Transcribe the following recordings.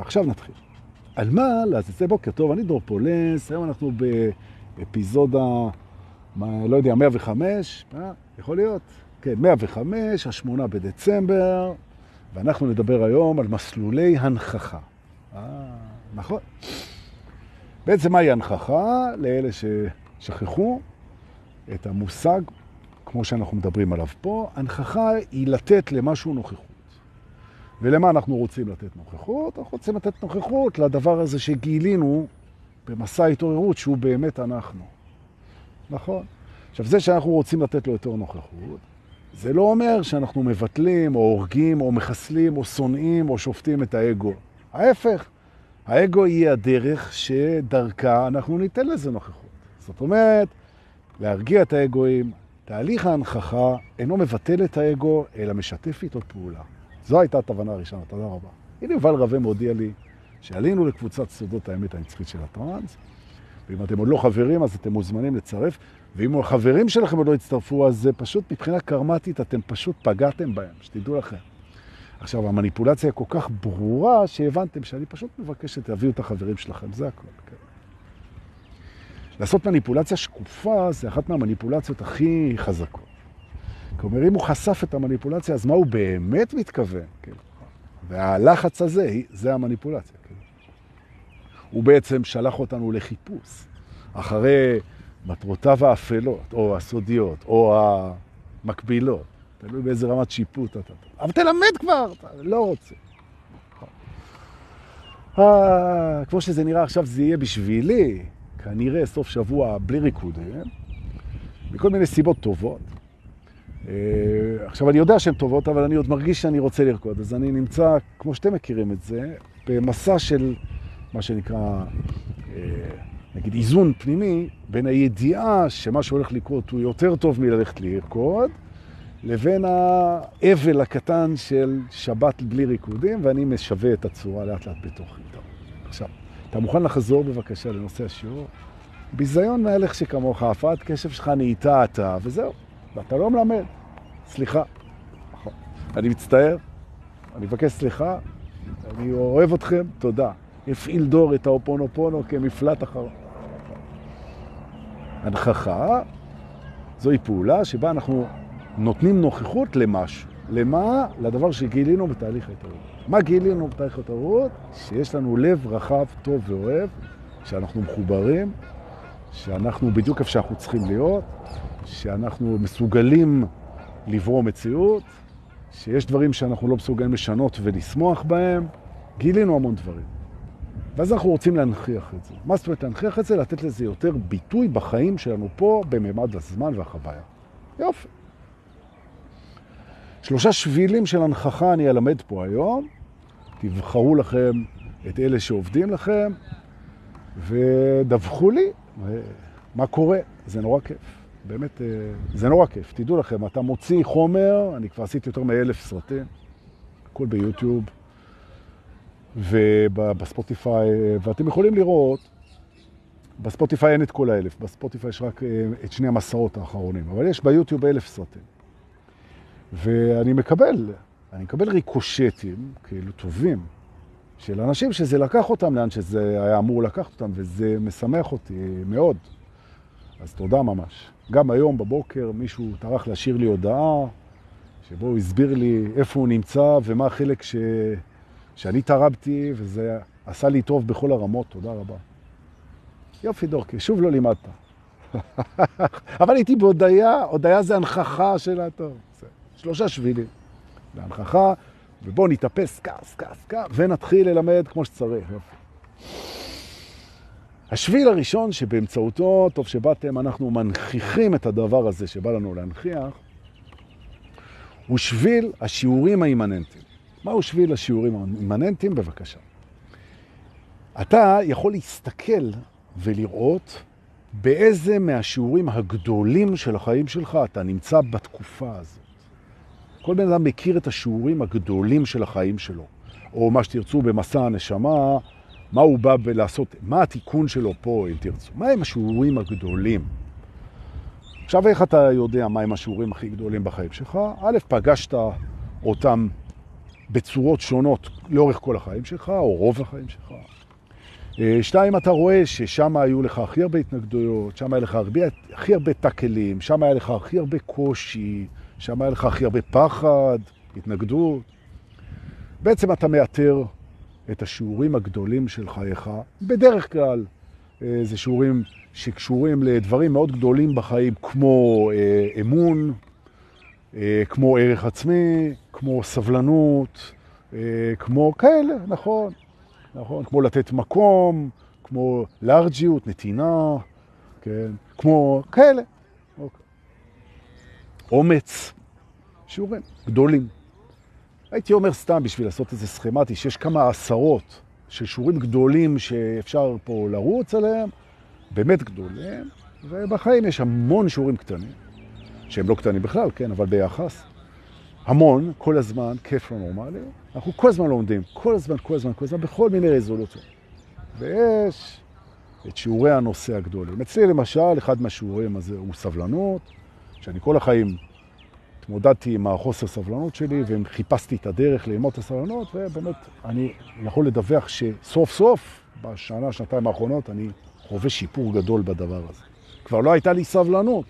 עכשיו נתחיל. על מה לעזאזל בוקר טוב, אני דרור פולס, היום אנחנו באפיזודה, לא יודע, 105, אה? יכול להיות? כן, 105, השמונה בדצמבר, ואנחנו נדבר היום על מסלולי הנחכה. אה, נכון. בעצם מהי הנחכה? לאלה ששכחו את המושג, כמו שאנחנו מדברים עליו פה, הנחכה היא לתת למשהו נוכחות. ולמה אנחנו רוצים לתת נוכחות? אנחנו רוצים לתת נוכחות לדבר הזה שגילינו במסע התעוררות שהוא באמת אנחנו. נכון? עכשיו, זה שאנחנו רוצים לתת לו יותר נוכחות, זה לא אומר שאנחנו מבטלים או הורגים או מחסלים או שונאים או שופטים את האגו. ההפך, האגו יהיה הדרך שדרכה אנחנו ניתן לזה נוכחות. זאת אומרת, להרגיע את האגואים, תהליך ההנחכה אינו מבטל את האגו, אלא משתף איתו פעולה. זו הייתה התובנה הראשונה, תודה רבה. הנה יובל רווה מודיע לי שעלינו לקבוצת סודות האמת הנצחית של הטרנס, ואם אתם עוד לא חברים אז אתם מוזמנים לצרף, ואם החברים שלכם עוד לא הצטרפו אז זה פשוט מבחינה קרמטית אתם פשוט פגעתם בהם, שתדעו לכם. עכשיו, המניפולציה כל כך ברורה שהבנתם שאני פשוט מבקש שתביאו את החברים שלכם, זה הכל. כן. לעשות מניפולציה שקופה זה אחת מהמניפולציות הכי חזקות. כלומר, אם הוא חשף את המניפולציה, אז מה הוא באמת מתכוון? כן. והלחץ הזה, זה המניפולציה. כן. הוא בעצם שלח אותנו לחיפוש אחרי מטרותיו האפלות, או הסודיות, או המקבילות. תלוי באיזה רמת שיפוט אתה. אבל תלמד כבר, אתה לא רוצה. אה, כמו שזה נראה עכשיו, זה יהיה בשבילי, כנראה סוף שבוע בלי ריקודים, מכל מיני סיבות טובות. אה, עכשיו, אני יודע שהן טובות, אבל אני עוד מרגיש שאני רוצה לרקוד, אז אני נמצא, כמו שאתם מכירים את זה, במסע של מה שנקרא, אה, נגיד, איזון פנימי בין הידיעה שמה שהולך לקרות הוא יותר טוב מללכת לרקוד, לבין האבל הקטן של שבת בלי ריקודים, ואני משווה את הצורה לאט לאט בתוכי. עכשיו, אתה מוכן לחזור בבקשה לנושא השיעור? ביזיון מהלך שכמוך, הפעת קשב שלך נהייתה אתה, וזהו. ואתה לא מלמד. סליחה. נכון. אני מצטער, אני מבקש סליחה, אני אוהב אתכם, תודה. הפעיל דור את האופונופונו כמפלט אחר. הנחכה זוהי פעולה שבה אנחנו נותנים נוכחות למשהו. למה? לדבר שגילינו בתהליך ההתעוררות. מה גילינו בתהליך ההתעוררות? שיש לנו לב רחב, טוב ואוהב, שאנחנו מחוברים, שאנחנו בדיוק איפה שאנחנו צריכים להיות, שאנחנו מסוגלים לברוא מציאות, שיש דברים שאנחנו לא מסוגלים לשנות ולשמוח בהם, גילינו המון דברים. ואז אנחנו רוצים להנכיח את זה. מה זאת אומרת להנכיח את זה? לתת לזה יותר ביטוי בחיים שלנו פה, בממד הזמן והחוויה. יופי. שלושה שבילים של הנחכה אני אלמד פה היום. תבחרו לכם את אלה שעובדים לכם, ודווחו לי מה קורה. זה נורא כיף. באמת, אה, זה נורא כיף. תדעו לכם, אתה מוציא חומר, אני כבר עשיתי יותר מאלף סרטים, הכל ביוטיוב ובספוטיפיי, ואתם יכולים לראות, בספוטיפיי אין את כל האלף, בספוטיפיי יש רק אה, את שני המסעות האחרונים, אבל יש ביוטיוב אלף סרטים. ואני מקבל, אני מקבל ריקושטים, כאילו טובים, של אנשים שזה לקח אותם לאן שזה היה אמור לקחת אותם, וזה משמח אותי מאוד. אז תודה ממש. גם היום בבוקר מישהו טרח להשאיר לי הודעה, שבו הוא הסביר לי איפה הוא נמצא ומה החלק ש... שאני תרבתי, וזה עשה לי טוב בכל הרמות, תודה רבה. יופי דורקי, שוב לא לימדת. אבל הייתי בהודיה, הודיה זה הנחכה של הטוב. שלושה שבילים להנחכה, ובואו נתאפס כס, כס, כס, ונתחיל ללמד כמו שצריך. השביל הראשון שבאמצעותו, טוב שבאתם, אנחנו מנכיחים את הדבר הזה שבא לנו להנכיח, הוא שביל השיעורים האימננטיים. מהו שביל השיעורים האימננטיים? בבקשה. אתה יכול להסתכל ולראות באיזה מהשיעורים הגדולים של החיים שלך אתה נמצא בתקופה הזאת. כל בן אדם מכיר את השיעורים הגדולים של החיים שלו, או מה שתרצו במסע הנשמה, מה הוא בא לעשות, מה התיקון שלו פה, אם תרצו. מה הם השיעורים הגדולים? עכשיו, איך אתה יודע מה הם השיעורים הכי גדולים בחיים שלך? א', פגשת אותם בצורות שונות לאורך כל החיים שלך, או רוב החיים שלך. אה, שתיים, אתה רואה ששם היו לך הכי הרבה התנגדויות, שם היה לך הרבה, הכי הרבה תקלים, שם היה לך הכי הרבה קושי, שם היה לך הכי הרבה פחד, התנגדות. בעצם אתה מאתר את השיעורים הגדולים של חייך, בדרך כלל אה, זה שיעורים שקשורים לדברים מאוד גדולים בחיים, כמו אה, אמון, אה, כמו ערך עצמי, כמו סבלנות, כמו כאלה, נכון, נכון, כמו לתת מקום, כמו לארג'יות, נתינה, כן, כמו כאלה. אומץ, שיעורים גדולים. הייתי אומר סתם בשביל לעשות איזה סכמטי, שיש כמה עשרות של שיעורים גדולים שאפשר פה לרוץ עליהם, באמת גדולים, ובחיים יש המון שיעורים קטנים, שהם לא קטנים בכלל, כן, אבל ביחס. המון, כל הזמן, כיף לא נורמלי. אנחנו כל הזמן לומדים, כל הזמן, כל הזמן, כל הזמן, בכל מיני רזולוציות. ויש את שיעורי הנושא הגדולים. אצלי למשל, אחד מהשיעורים הזה הוא סבלנות, שאני כל החיים התמודדתי עם החוסר סבלנות שלי וחיפשתי את הדרך ללמוד את הסבלנות, ובאמת אני יכול לדווח שסוף סוף, בשנה, שנתיים האחרונות, אני חווה שיפור גדול בדבר הזה. כבר לא הייתה לי סבלנות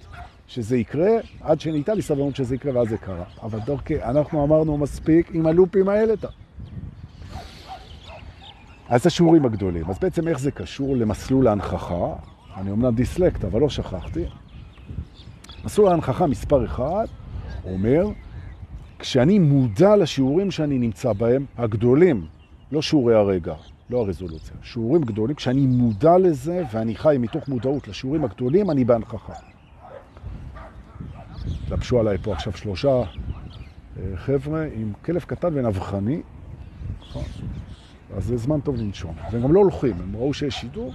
שזה יקרה, עד שנהייתה לי סבלנות שזה יקרה, ואז זה קרה. אבל דורקי, אנחנו אמרנו מספיק עם הלופים האלה. אז השיעורים הגדולים. אז בעצם איך זה קשור למסלול ההנכחה? אני אומנם דיסלקט, אבל לא שכחתי. מסלול ההנכחה מספר אחד אומר, כשאני מודע לשיעורים שאני נמצא בהם, הגדולים, לא שיעורי הרגע, לא הרזולוציה, שיעורים גדולים, כשאני מודע לזה ואני חי מתוך מודעות לשיעורים הגדולים, אני בהנכחה. התלבשו עליי פה עכשיו שלושה אה, חבר'ה עם כלב קטן ונבחני, נכון? אז זה זמן טוב לנשום. והם גם לא הולכים, הם ראו שיש שידור,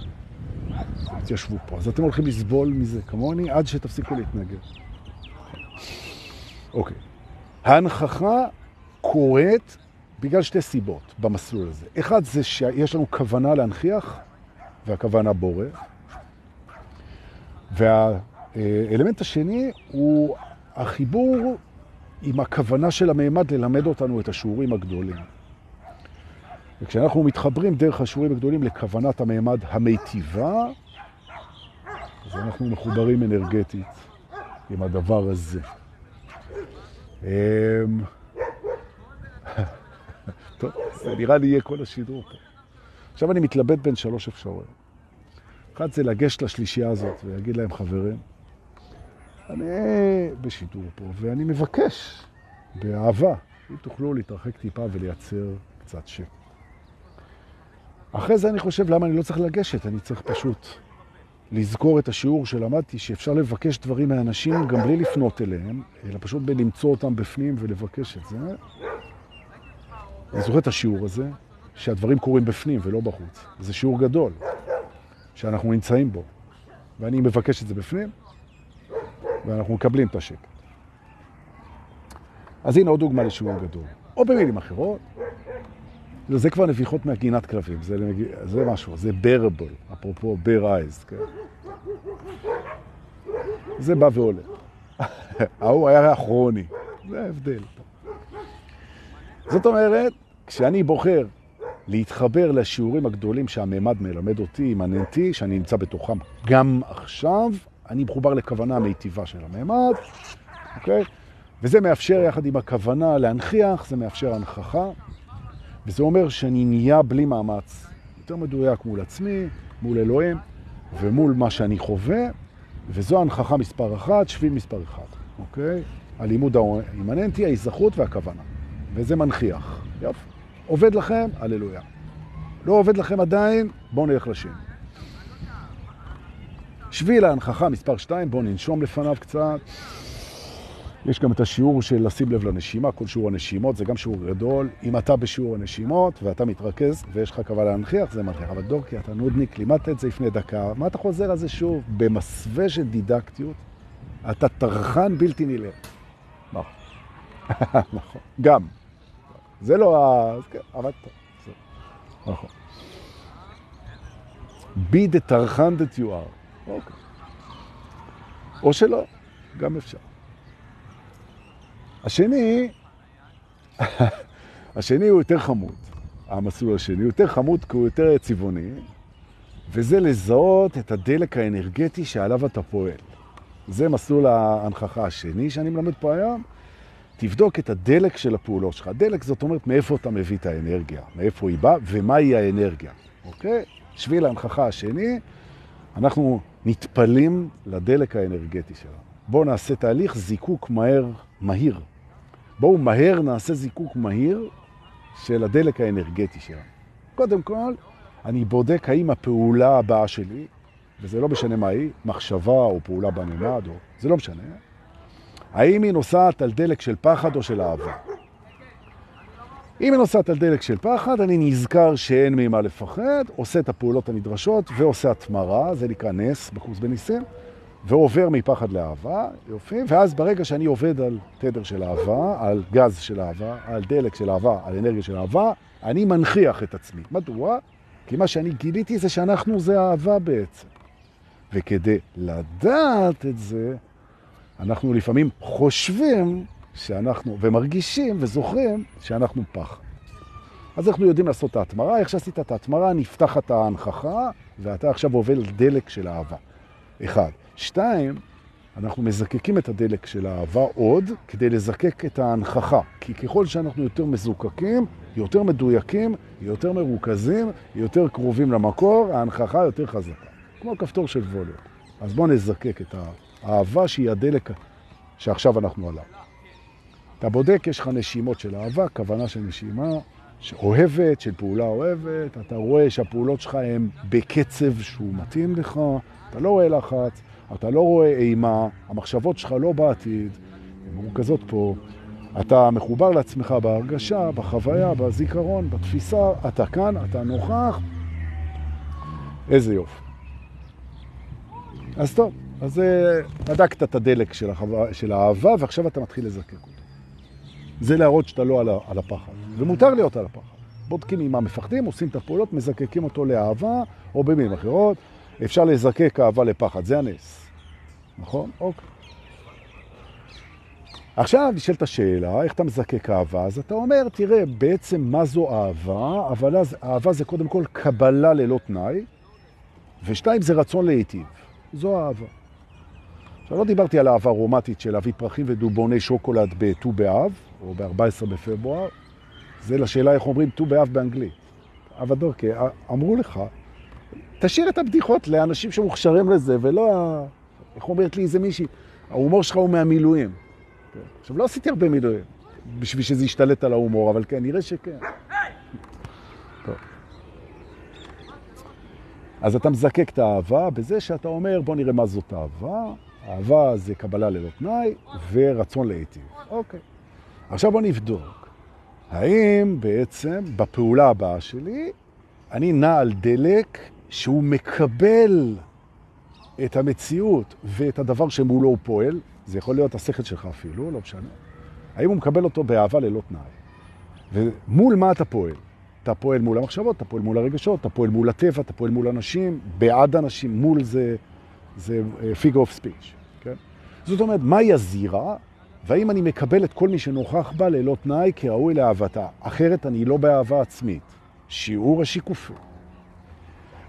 התיישבו פה. אז אתם הולכים לסבול מזה כמוני עד שתפסיקו להתנגד. אוקיי. ההנכחה קורית בגלל שתי סיבות במסלול הזה. אחד זה שיש לנו כוונה להנכיח, והכוונה בורא. והאלמנט השני הוא החיבור עם הכוונה של המימד ללמד אותנו את השיעורים הגדולים. וכשאנחנו מתחברים דרך השיעורים הגדולים לכוונת המימד המיטיבה, אז אנחנו מחוברים אנרגטית עם הדבר הזה. אמ, טוב, זה נראה לי יהיה כל השידור פה. עכשיו אני מתלבט בין שלוש אפשרויות. אחד זה לגשת לשלישייה הזאת ולהגיד להם, חברים, אני בשידור פה, ואני מבקש, באהבה, אם תוכלו להתרחק טיפה ולייצר קצת שקט. אחרי זה אני חושב למה אני לא צריך לגשת, אני צריך פשוט לזכור את השיעור שלמדתי, שאפשר לבקש דברים מאנשים גם בלי לפנות אליהם, אלא פשוט בלמצוא אותם בפנים ולבקש את זה. אני זוכר את השיעור הזה, שהדברים קורים בפנים ולא בחוץ. זה שיעור גדול, שאנחנו נמצאים בו. ואני מבקש את זה בפנים, ואנחנו מקבלים את השקט. אז הנה עוד דוגמה לשיעור גדול. או במילים אחרות, זה כבר נביחות מהגינת כלבים, זה, זה משהו, זה bearable, אפרופו bear eyes, כן? זה בא ועולה. ההוא היה כרוני, זה ההבדל. זאת אומרת, כשאני בוחר להתחבר לשיעורים הגדולים שהממד מלמד אותי, אימננטי, שאני נמצא בתוכם גם עכשיו, אני מחובר לכוונה המיטיבה של הממד, אוקיי? וזה מאפשר יחד עם הכוונה להנכיח, זה מאפשר הנכחה, וזה אומר שאני נהיה בלי מאמץ, יותר מדויק מול עצמי, מול אלוהים ומול מה שאני חווה, וזו הנכחה מספר אחת, שביל מספר אחד, אוקיי? הלימוד האימננטי, ההיזכרות והכוונה. וזה מנכיח. יופי. עובד לכם, הללויה. לא עובד לכם עדיין, בואו נלך לשם. שביל ההנכחה מספר 2, בואו ננשום לפניו קצת. יש גם את השיעור של לשים לב לנשימה, כל שיעור הנשימות, זה גם שיעור גדול. אם אתה בשיעור הנשימות ואתה מתרכז ויש לך כוונה להנכיח, זה מנכיח. אבל דורקי, אתה נודניק, לימדת את זה לפני דקה, מה אתה חוזר על זה שוב? במסווה של דידקטיות, אתה טרחן בלתי נלאה. נכון. נכון. גם. זה לא ה... כן, אבל טוב. נכון. be the טרחן that you are. אוקיי. או שלא, גם אפשר. השני, השני הוא יותר חמוד. המסלול השני הוא יותר חמוד כי הוא יותר צבעוני, וזה לזהות את הדלק האנרגטי שעליו אתה פועל. זה מסלול ההנכחה השני שאני מלמד פה היום. תבדוק את הדלק של הפעולות שלך. דלק זאת אומרת מאיפה אתה מביא את האנרגיה, מאיפה היא באה ומהי האנרגיה, אוקיי? שביל ההנכחה השני, אנחנו נטפלים לדלק האנרגטי שלנו. בואו נעשה תהליך זיקוק מהר, מהיר. בואו מהר נעשה זיקוק מהיר של הדלק האנרגטי שלנו. קודם כל, אני בודק האם הפעולה הבאה שלי, וזה לא משנה מה היא, מחשבה או פעולה בנמד, או... זה לא משנה, האם היא נוסעת על דלק של פחד או של אהבה. אם היא נוסעת על דלק של פחד, אני נזכר שאין ממה לפחד, עושה את הפעולות הנדרשות ועושה התמרה, זה נקרא נס בקורס בניסים, ועובר מפחד לאהבה, יופי, ואז ברגע שאני עובד על תדר של אהבה, על גז של אהבה, על דלק של אהבה, על אנרגיה של אהבה, אני מנחיח את עצמי. מדוע? כי מה שאני גיליתי זה שאנחנו זה אהבה בעצם. וכדי לדעת את זה, אנחנו לפעמים חושבים שאנחנו, ומרגישים וזוכרים שאנחנו פחד. אז אנחנו יודעים לעשות את ההתמרה, איך שעשית את ההתמרה, נפתחת ההנכחה, ואתה עכשיו עובר דלק של אהבה. אחד. שתיים, אנחנו מזקקים את הדלק של האהבה עוד כדי לזקק את ההנכחה. כי ככל שאנחנו יותר מזוקקים, יותר מדויקים, יותר מרוכזים, יותר קרובים למקור, ההנכחה יותר חזקה. כמו כפתור של ווליום. אז בואו נזקק את האהבה שהיא הדלק שעכשיו אנחנו עליו. אתה בודק, יש לך נשימות של אהבה, כוונה של נשימה שאוהבת, של פעולה אוהבת, אתה רואה שהפעולות שלך הן בקצב שהוא מתאים לך, אתה לא רואה לחץ, אתה לא רואה אימה, המחשבות שלך לא בעתיד, הן מורכזות פה. אתה מחובר לעצמך בהרגשה, בחוויה, בזיכרון, בתפיסה, אתה כאן, אתה נוכח. איזה יופי. אז טוב, אז בדקת את הדלק של, החווה, של האהבה, ועכשיו אתה מתחיל לזקק אותו. זה להראות שאתה לא על הפחד, ומותר להיות על הפחד. בודקים עם מה מפחדים, עושים את הפעולות, מזקקים אותו לאהבה, או במילים אחרות, אפשר לזקק אהבה לפחד, זה הנס. נכון? אוקיי. עכשיו נשאלת השאלה, איך אתה מזקק אהבה? אז אתה אומר, תראה, בעצם מה זו אהבה? אבל אז אהבה זה קודם כל קבלה ללא תנאי, ושתיים זה רצון להיטיב. זו אהבה. עכשיו, לא דיברתי על אהבה רומטית של להביא פרחים ודובוני שוקולד בט"ו באב, או ב-14 בפברואר. זה לשאלה איך אומרים ט"ו באב באנגלית. אבל דורקי, אמרו לך, תשאיר את הבדיחות לאנשים שמוכשרים לזה, ולא, איך אומרת לי איזה מישהי, ההומור שלך הוא מהמילואים. עכשיו, לא עשיתי הרבה מילואים בשביל שזה ישתלט על ההומור, אבל כן, נראה שכן. אז אתה מזקק את האהבה בזה שאתה אומר, בוא נראה מה זאת אהבה. אהבה זה קבלה ללא תנאי ורצון להיטיב. אוקיי. עכשיו בוא נבדוק. האם בעצם בפעולה הבאה שלי אני נע על דלק שהוא מקבל את המציאות ואת הדבר שמולו הוא פועל, זה יכול להיות השכל שלך אפילו, לא משנה. האם הוא מקבל אותו באהבה ללא תנאי? ומול מה אתה פועל? אתה פועל מול המחשבות, אתה פועל מול הרגשות, אתה פועל מול הטבע, אתה פועל מול אנשים, בעד אנשים, מול זה, זה אה, figure of speech, כן? זאת אומרת, מהי הזירה, והאם אני מקבל את כל מי שנוכח בה ללא תנאי כראוי לאהבתה? אחרת אני לא באהבה עצמית. שיעור השיקופי.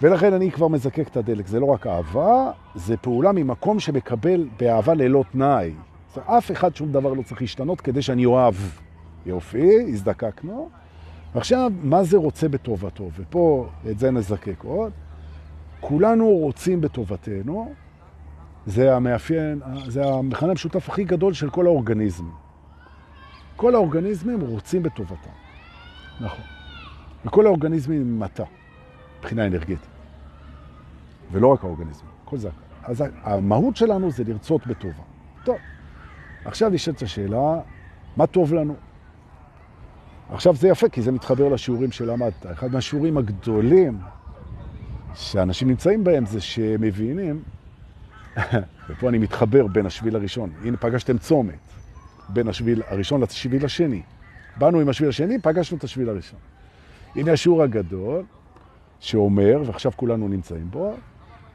ולכן אני כבר מזקק את הדלק. זה לא רק אהבה, זה פעולה ממקום שמקבל באהבה ללא תנאי. אף אחד שום דבר לא צריך להשתנות כדי שאני אוהב. יופי, הזדקקנו. עכשיו, מה זה רוצה בטובתו? ופה את זה נזקק עוד. כולנו רוצים בטובתנו, זה המאפיין, זה המכנה המשותף הכי גדול של כל האורגניזמים. כל האורגניזמים רוצים בטובתם. נכון. וכל האורגניזמים הם מטה, מבחינה אנרגטית. ולא רק האורגניזמים, כל זה. אז המהות שלנו זה לרצות בטובה. טוב, עכשיו נשאלת השאלה, מה טוב לנו? עכשיו זה יפה, כי זה מתחבר לשיעורים שלמדת. אחד מהשיעורים הגדולים שאנשים נמצאים בהם זה שהם מבינים, ופה אני מתחבר בין השביל הראשון. הנה, פגשתם צומת בין השביל הראשון לשביל השני. באנו עם השביל השני, פגשנו את השביל הראשון. הנה השיעור הגדול שאומר, ועכשיו כולנו נמצאים בו,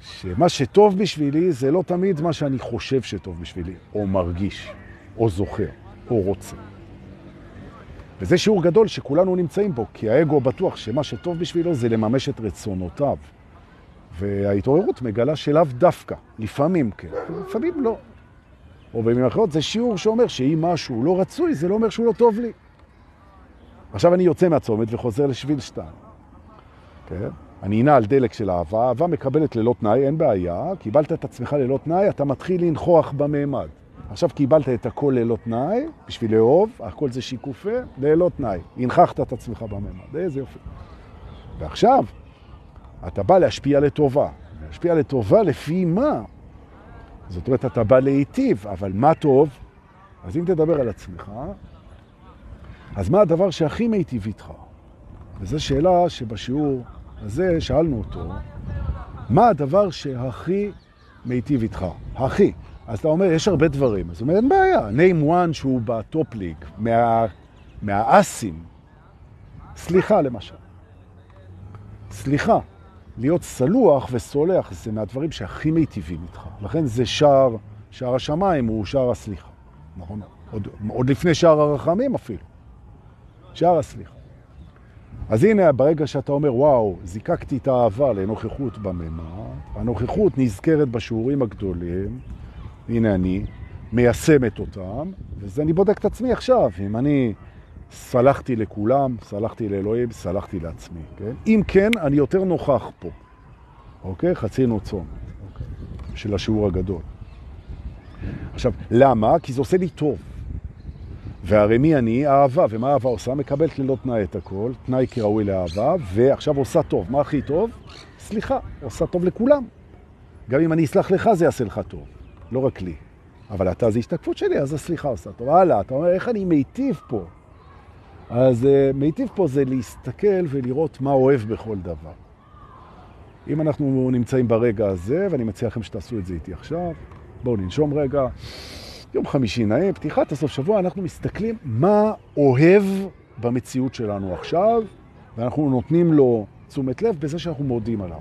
שמה שטוב בשבילי זה לא תמיד מה שאני חושב שטוב בשבילי, או מרגיש, או זוכר, או רוצה. וזה שיעור גדול שכולנו נמצאים בו, כי האגו בטוח שמה שטוב בשבילו זה לממש את רצונותיו. וההתעוררות מגלה שלאו דווקא, לפעמים כן, לפעמים לא. או במילים אחרות, זה שיעור שאומר שאם משהו לא רצוי, זה לא אומר שהוא לא טוב לי. עכשיו אני יוצא מהצומת וחוזר לשביל שתיים. כן? אני אנע על דלק של אהבה, אהבה מקבלת ללא תנאי, אין בעיה, קיבלת את עצמך ללא תנאי, אתה מתחיל לנחוח במעמד. עכשיו קיבלת את הכל ללא תנאי, בשביל לאהוב, הכל זה שיקופה, ללא תנאי. הנחחת את עצמך במעמד, איזה יופי. ועכשיו, אתה בא להשפיע לטובה. להשפיע לטובה לפי מה? זאת אומרת, אתה בא להיטיב, אבל מה טוב? אז אם תדבר על עצמך, אז מה הדבר שהכי מיטיב איתך? וזו שאלה שבשיעור הזה שאלנו אותו, מה הדבר שהכי מיטיב איתך? הכי. אז אתה אומר, יש הרבה דברים. אז הוא אומר, אין בעיה. name one שהוא בטופ ליג, מה, מהאסים. סליחה, למשל. סליחה. להיות סלוח וסולח זה מהדברים שהכי מיטיבים איתך. לכן זה שער, שער השמיים הוא שער הסליחה. נכון? עוד, עוד לפני שער הרחמים אפילו. שער הסליחה. אז הנה, ברגע שאתה אומר, וואו, זיקקתי את האהבה לנוכחות בממד, הנוכחות נזכרת בשיעורים הגדולים, הנה אני, מיישמת אותם, וזה אני בודק את עצמי עכשיו. אם אני סלחתי לכולם, סלחתי לאלוהים, סלחתי לעצמי, כן? אם כן, אני יותר נוכח פה, אוקיי? חצינו צום, אוקיי? של השיעור הגדול. עכשיו, למה? כי זה עושה לי טוב. והרי מי אני? אהבה. ומה אהבה עושה? מקבלת ללא תנאי את הכל, תנאי כי ראוי לאהבה, ועכשיו עושה טוב. מה הכי טוב? סליחה, עושה טוב לכולם. גם אם אני אסלח לך, זה יעשה לך טוב. לא רק לי. אבל אתה זה השתקפות שלי, אז הסליחה עושה טוב. הלאה, אתה אומר, איך אני מיטיב פה? אז uh, מיטיב פה זה להסתכל ולראות מה אוהב בכל דבר. אם אנחנו נמצאים ברגע הזה, ואני מציע לכם שתעשו את זה איתי עכשיו, בואו ננשום רגע. יום חמישי נעים, פתיחת הסוף שבוע, אנחנו מסתכלים מה אוהב במציאות שלנו עכשיו, ואנחנו נותנים לו תשומת לב בזה שאנחנו מודים עליו.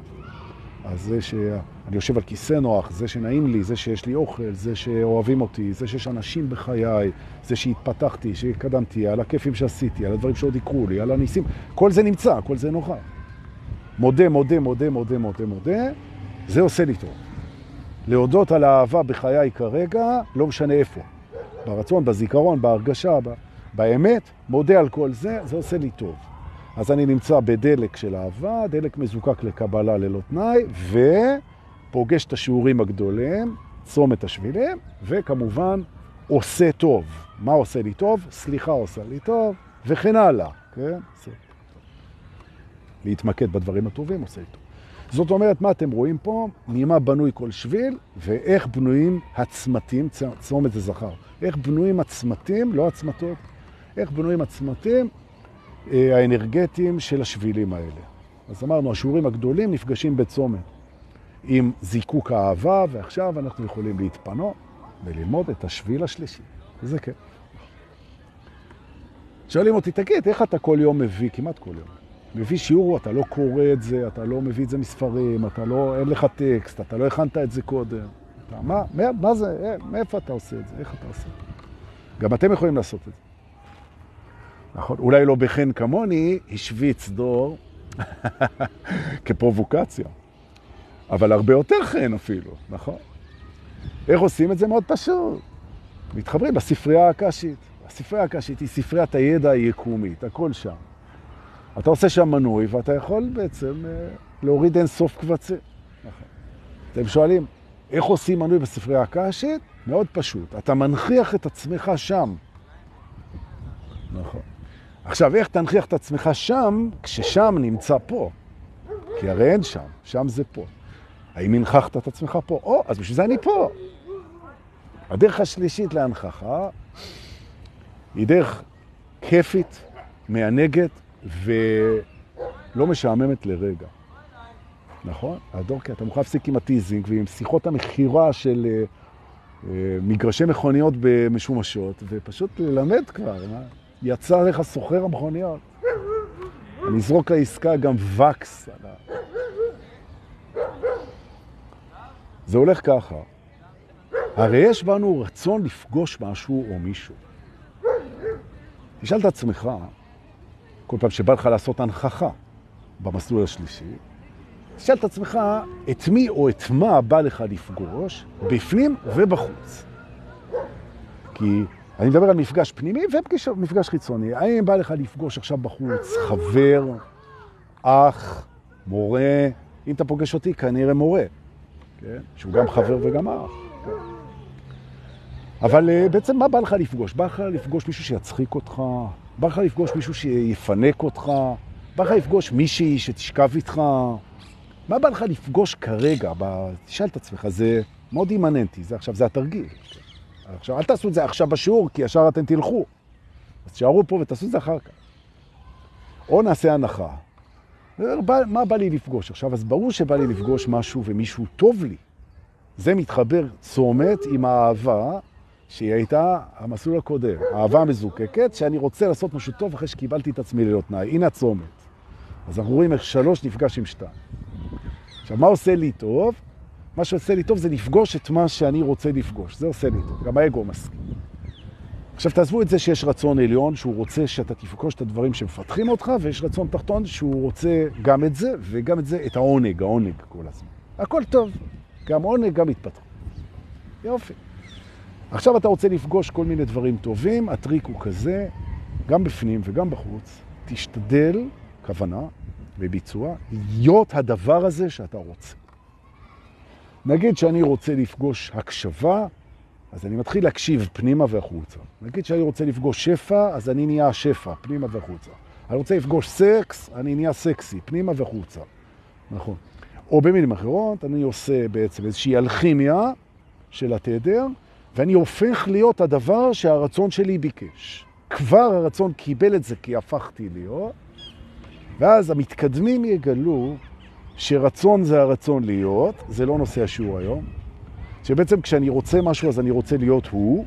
אז זה שאני יושב על כיסא נוח, זה שנעים לי, זה שיש לי אוכל, זה שאוהבים אותי, זה שיש אנשים בחיי, זה שהתפתחתי, שהתקדמתי, על הכיפים שעשיתי, על הדברים שעוד יקרו לי, על הניסים, כל זה נמצא, כל זה נוחה. מודה, מודה, מודה, מודה, מודה, מודה, זה עושה לי טוב. להודות על האהבה בחיי כרגע, לא משנה איפה. ברצון, בזיכרון, בהרגשה, באמת, מודה על כל זה, זה עושה לי טוב. אז אני נמצא בדלק של אהבה, דלק מזוקק לקבלה ללא תנאי, ופוגש את השיעורים הגדולים, צומת השבילים, וכמובן עושה טוב. מה עושה לי טוב? סליחה עושה לי טוב, וכן הלאה, כן? להתמקד בדברים הטובים עושה לי טוב. זאת אומרת, מה אתם רואים פה? ממה בנוי כל שביל, ואיך בנויים הצמתים, צומת זה זכר, איך בנויים הצמתים, לא הצמתות, איך בנויים הצמתים אה, האנרגטיים של השבילים האלה. אז אמרנו, השיעורים הגדולים נפגשים בצומת עם זיקוק האהבה, ועכשיו אנחנו יכולים להתפנות וללמוד את השביל השלישי. וזה כן. שואלים אותי, תגיד, איך אתה כל יום מביא, כמעט כל יום, מביא שיעור, אתה לא קורא את זה, אתה לא מביא את זה מספרים, אתה לא, אין לך טקסט, אתה לא הכנת את זה קודם. אתה, מה, מה, מה זה, אה, מאיפה אתה עושה את זה, איך אתה עושה את זה? גם אתם יכולים לעשות את זה. נכון? אולי לא בחן כמוני, השוויץ דור כפרובוקציה. אבל הרבה יותר חן אפילו, נכון? איך עושים את זה? מאוד פשוט. מתחברים לספרייה הקשית. הספרייה הקשית היא ספריית הידע היקומית, הכל שם. אתה עושה שם מנוי ואתה יכול בעצם אה, להוריד אין סוף קבצים. נכון. אתם שואלים, איך עושים מנוי בספרייה הקשית? מאוד פשוט. אתה מנחיח את עצמך שם. נכון. עכשיו, איך תנחיח את עצמך שם, כששם נמצא פה? כי הרי אין שם, שם זה פה. האם הנחחת את עצמך פה? או, אז בשביל זה אני פה. הדרך השלישית להנכחה היא דרך כיפית, מענגת ולא משעממת לרגע. נכון? הדור, כי אתה מוכן להפסיק עם הטיזינג ועם שיחות המחירה של uh, uh, מגרשי מכוניות במשומשות, ופשוט ללמד כבר, מה? יצא לך סוחר המכוניות. אני אזרוק לעסקה גם וקס. זה הולך ככה. הרי יש בנו רצון לפגוש משהו או מישהו. תשאל את עצמך, כל פעם שבא לך לעשות הנכחה במסלול השלישי, תשאל את עצמך את מי או את מה בא לך לפגוש, בפנים ובחוץ. כי אני מדבר על מפגש פנימי ומפגש חיצוני. האם בא לך לפגוש עכשיו בחוץ חבר, אח, מורה? אם אתה פוגש אותי, כנראה מורה, כן? שהוא גם חבר וגם אח. כן? אבל אה, בעצם מה בא לך לפגוש? בא לך לפגוש מישהו שיצחיק אותך? בא לך לפגוש מישהו שיפנק אותך? בא לך לפגוש מישהי שתשכב איתך? מה בא לך לפגוש כרגע? תשאל את עצמך, זה מאוד אימננטי, זה עכשיו, זה התרגיל. עכשיו, אל תעשו את זה עכשיו בשיעור, כי ישר אתם תלכו. אז תשארו פה ותעשו את זה אחר כך. או נעשה הנחה. מה בא לי לפגוש עכשיו? אז ברור שבא לי לפגוש משהו ומישהו טוב לי. זה מתחבר צומת עם האהבה שהיא הייתה המסלול הקודם. האהבה המזוקקת, שאני רוצה לעשות משהו טוב אחרי שקיבלתי את עצמי ללא תנאי. הנה הצומת. אז אנחנו רואים איך שלוש נפגש עם שתיים. עכשיו, מה עושה לי טוב? מה שעושה לי טוב זה לפגוש את מה שאני רוצה לפגוש. זה עושה לי טוב. גם האגו מסכים. עכשיו תעזבו את זה שיש רצון עליון, שהוא רוצה שאתה תפגוש את הדברים שמפתחים אותך, ויש רצון תחתון שהוא רוצה גם את זה, וגם את זה, את העונג, העונג כל הזמן. הכל טוב. גם עונג, גם התפתחות. יופי. עכשיו אתה רוצה לפגוש כל מיני דברים טובים, הטריק הוא כזה, גם בפנים וגם בחוץ. תשתדל, כוונה וביצוע, להיות הדבר הזה שאתה רוצה. נגיד שאני רוצה לפגוש הקשבה, אז אני מתחיל להקשיב פנימה והחוצה. נגיד שאני רוצה לפגוש שפע, אז אני נהיה שפע, פנימה והחוצה. אני רוצה לפגוש סקס, אני נהיה סקסי, פנימה והחוצה. נכון. או במילים אחרות, אני עושה בעצם איזושהי אלכימיה של התדר, ואני הופך להיות הדבר שהרצון שלי ביקש. כבר הרצון קיבל את זה כי הפכתי להיות, ואז המתקדמים יגלו שרצון זה הרצון להיות, זה לא נושא השיעור היום, שבעצם כשאני רוצה משהו אז אני רוצה להיות הוא,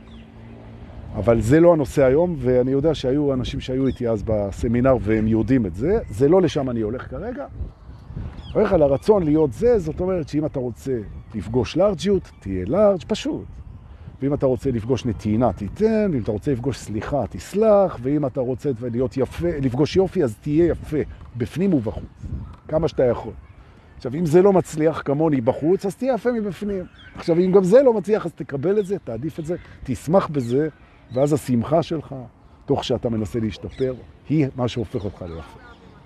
אבל זה לא הנושא היום, ואני יודע שהיו אנשים שהיו איתי אז בסמינר והם יודעים את זה, זה לא לשם אני הולך כרגע. הולך על הרצון להיות זה, זאת אומרת שאם אתה רוצה לפגוש לארג'יות, תהיה לארג', פשוט. ואם אתה רוצה לפגוש נתינה, תיתן, ואם אתה רוצה לפגוש סליחה, תסלח, ואם אתה רוצה להיות יפה, לפגוש יופי, אז תהיה יפה, בפנים ובחוץ, כמה שאתה יכול. עכשיו, אם זה לא מצליח כמוני בחוץ, אז תהיה יפה מבפנים. עכשיו, אם גם זה לא מצליח, אז תקבל את זה, תעדיף את זה, תשמח בזה, ואז השמחה שלך, תוך שאתה מנסה להשתפר, היא מה שהופך אותך ליפה.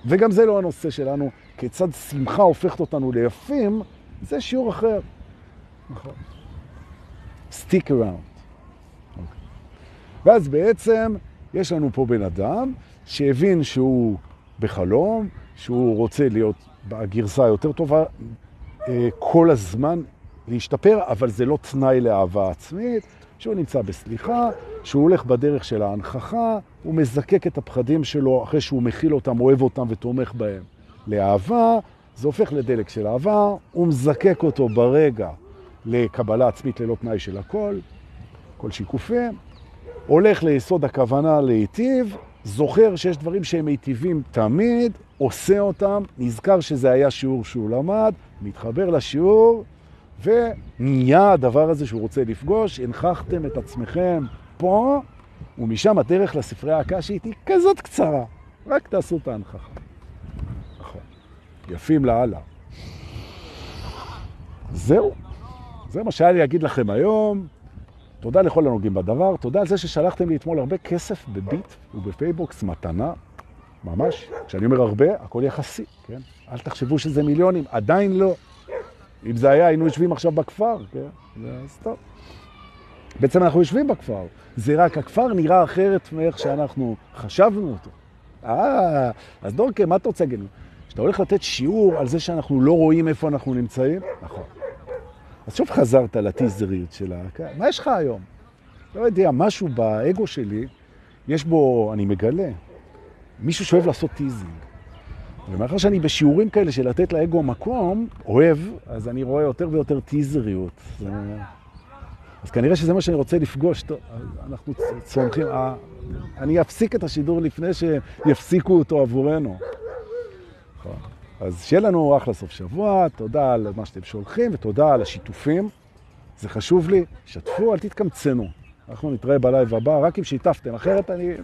וגם זה לא הנושא שלנו, כיצד שמחה הופכת אותנו ליפים, זה שיעור אחר. נכון. Stick around. Okay. ואז בעצם יש לנו פה בן אדם שהבין שהוא בחלום, שהוא רוצה להיות בגרסה היותר טובה, אה, כל הזמן להשתפר, אבל זה לא תנאי לאהבה עצמית, שהוא נמצא בסליחה, שהוא הולך בדרך של ההנכחה, הוא מזקק את הפחדים שלו אחרי שהוא מכיל אותם, אוהב אותם ותומך בהם לאהבה, זה הופך לדלק של אהבה, הוא מזקק אותו ברגע לקבלה עצמית ללא תנאי של הכל, כל שיקופי, הולך ליסוד הכוונה להיטיב, זוכר שיש דברים שהם מיטיבים תמיד, עושה אותם, נזכר שזה היה שיעור שהוא למד, מתחבר לשיעור, ונהיה הדבר הזה שהוא רוצה לפגוש, הנכחתם את עצמכם פה, ומשם הדרך לספרי הקשית היא כזאת קצרה, רק תעשו את ההנכחה. נכון. יפים לאללה. זהו. זה מה שהיה לי להגיד לכם היום. תודה לכל הנוגעים בדבר, תודה על זה ששלחתם לי אתמול הרבה כסף בביט ובפייבוקס, מתנה, ממש. כשאני אומר הרבה, הכל יחסי, כן? אל תחשבו שזה מיליונים, עדיין לא. אם זה היה, היינו יושבים עכשיו בכפר, כן? זה סתם. בעצם אנחנו יושבים בכפר, זה רק הכפר נראה אחרת מאיך שאנחנו חשבנו אותו. אה, אז דורקה, מה אתה רוצה להגיד? שאתה הולך לתת שיעור על זה שאנחנו לא רואים איפה אנחנו נמצאים? נכון. אז שוב חזרת לטיזריות שלך. מה יש לך היום? לא יודע, משהו באגו שלי, יש בו, אני מגלה, מישהו שאוהב לעשות teasing. ומאחר שאני בשיעורים כאלה של לתת לאגו מקום, אוהב, אז אני רואה יותר ויותר טיזריות. אז כנראה שזה מה שאני רוצה לפגוש. טוב, אנחנו צומחים. אני אפסיק את השידור לפני שיפסיקו אותו עבורנו. אז שיהיה לנו אחלה סוף שבוע, תודה על מה שאתם שולחים ותודה על השיתופים. זה חשוב לי, שתפו, אל תתקמצנו. אנחנו נתראה בלייב הבא, רק אם שיתפתם, אחרת אני...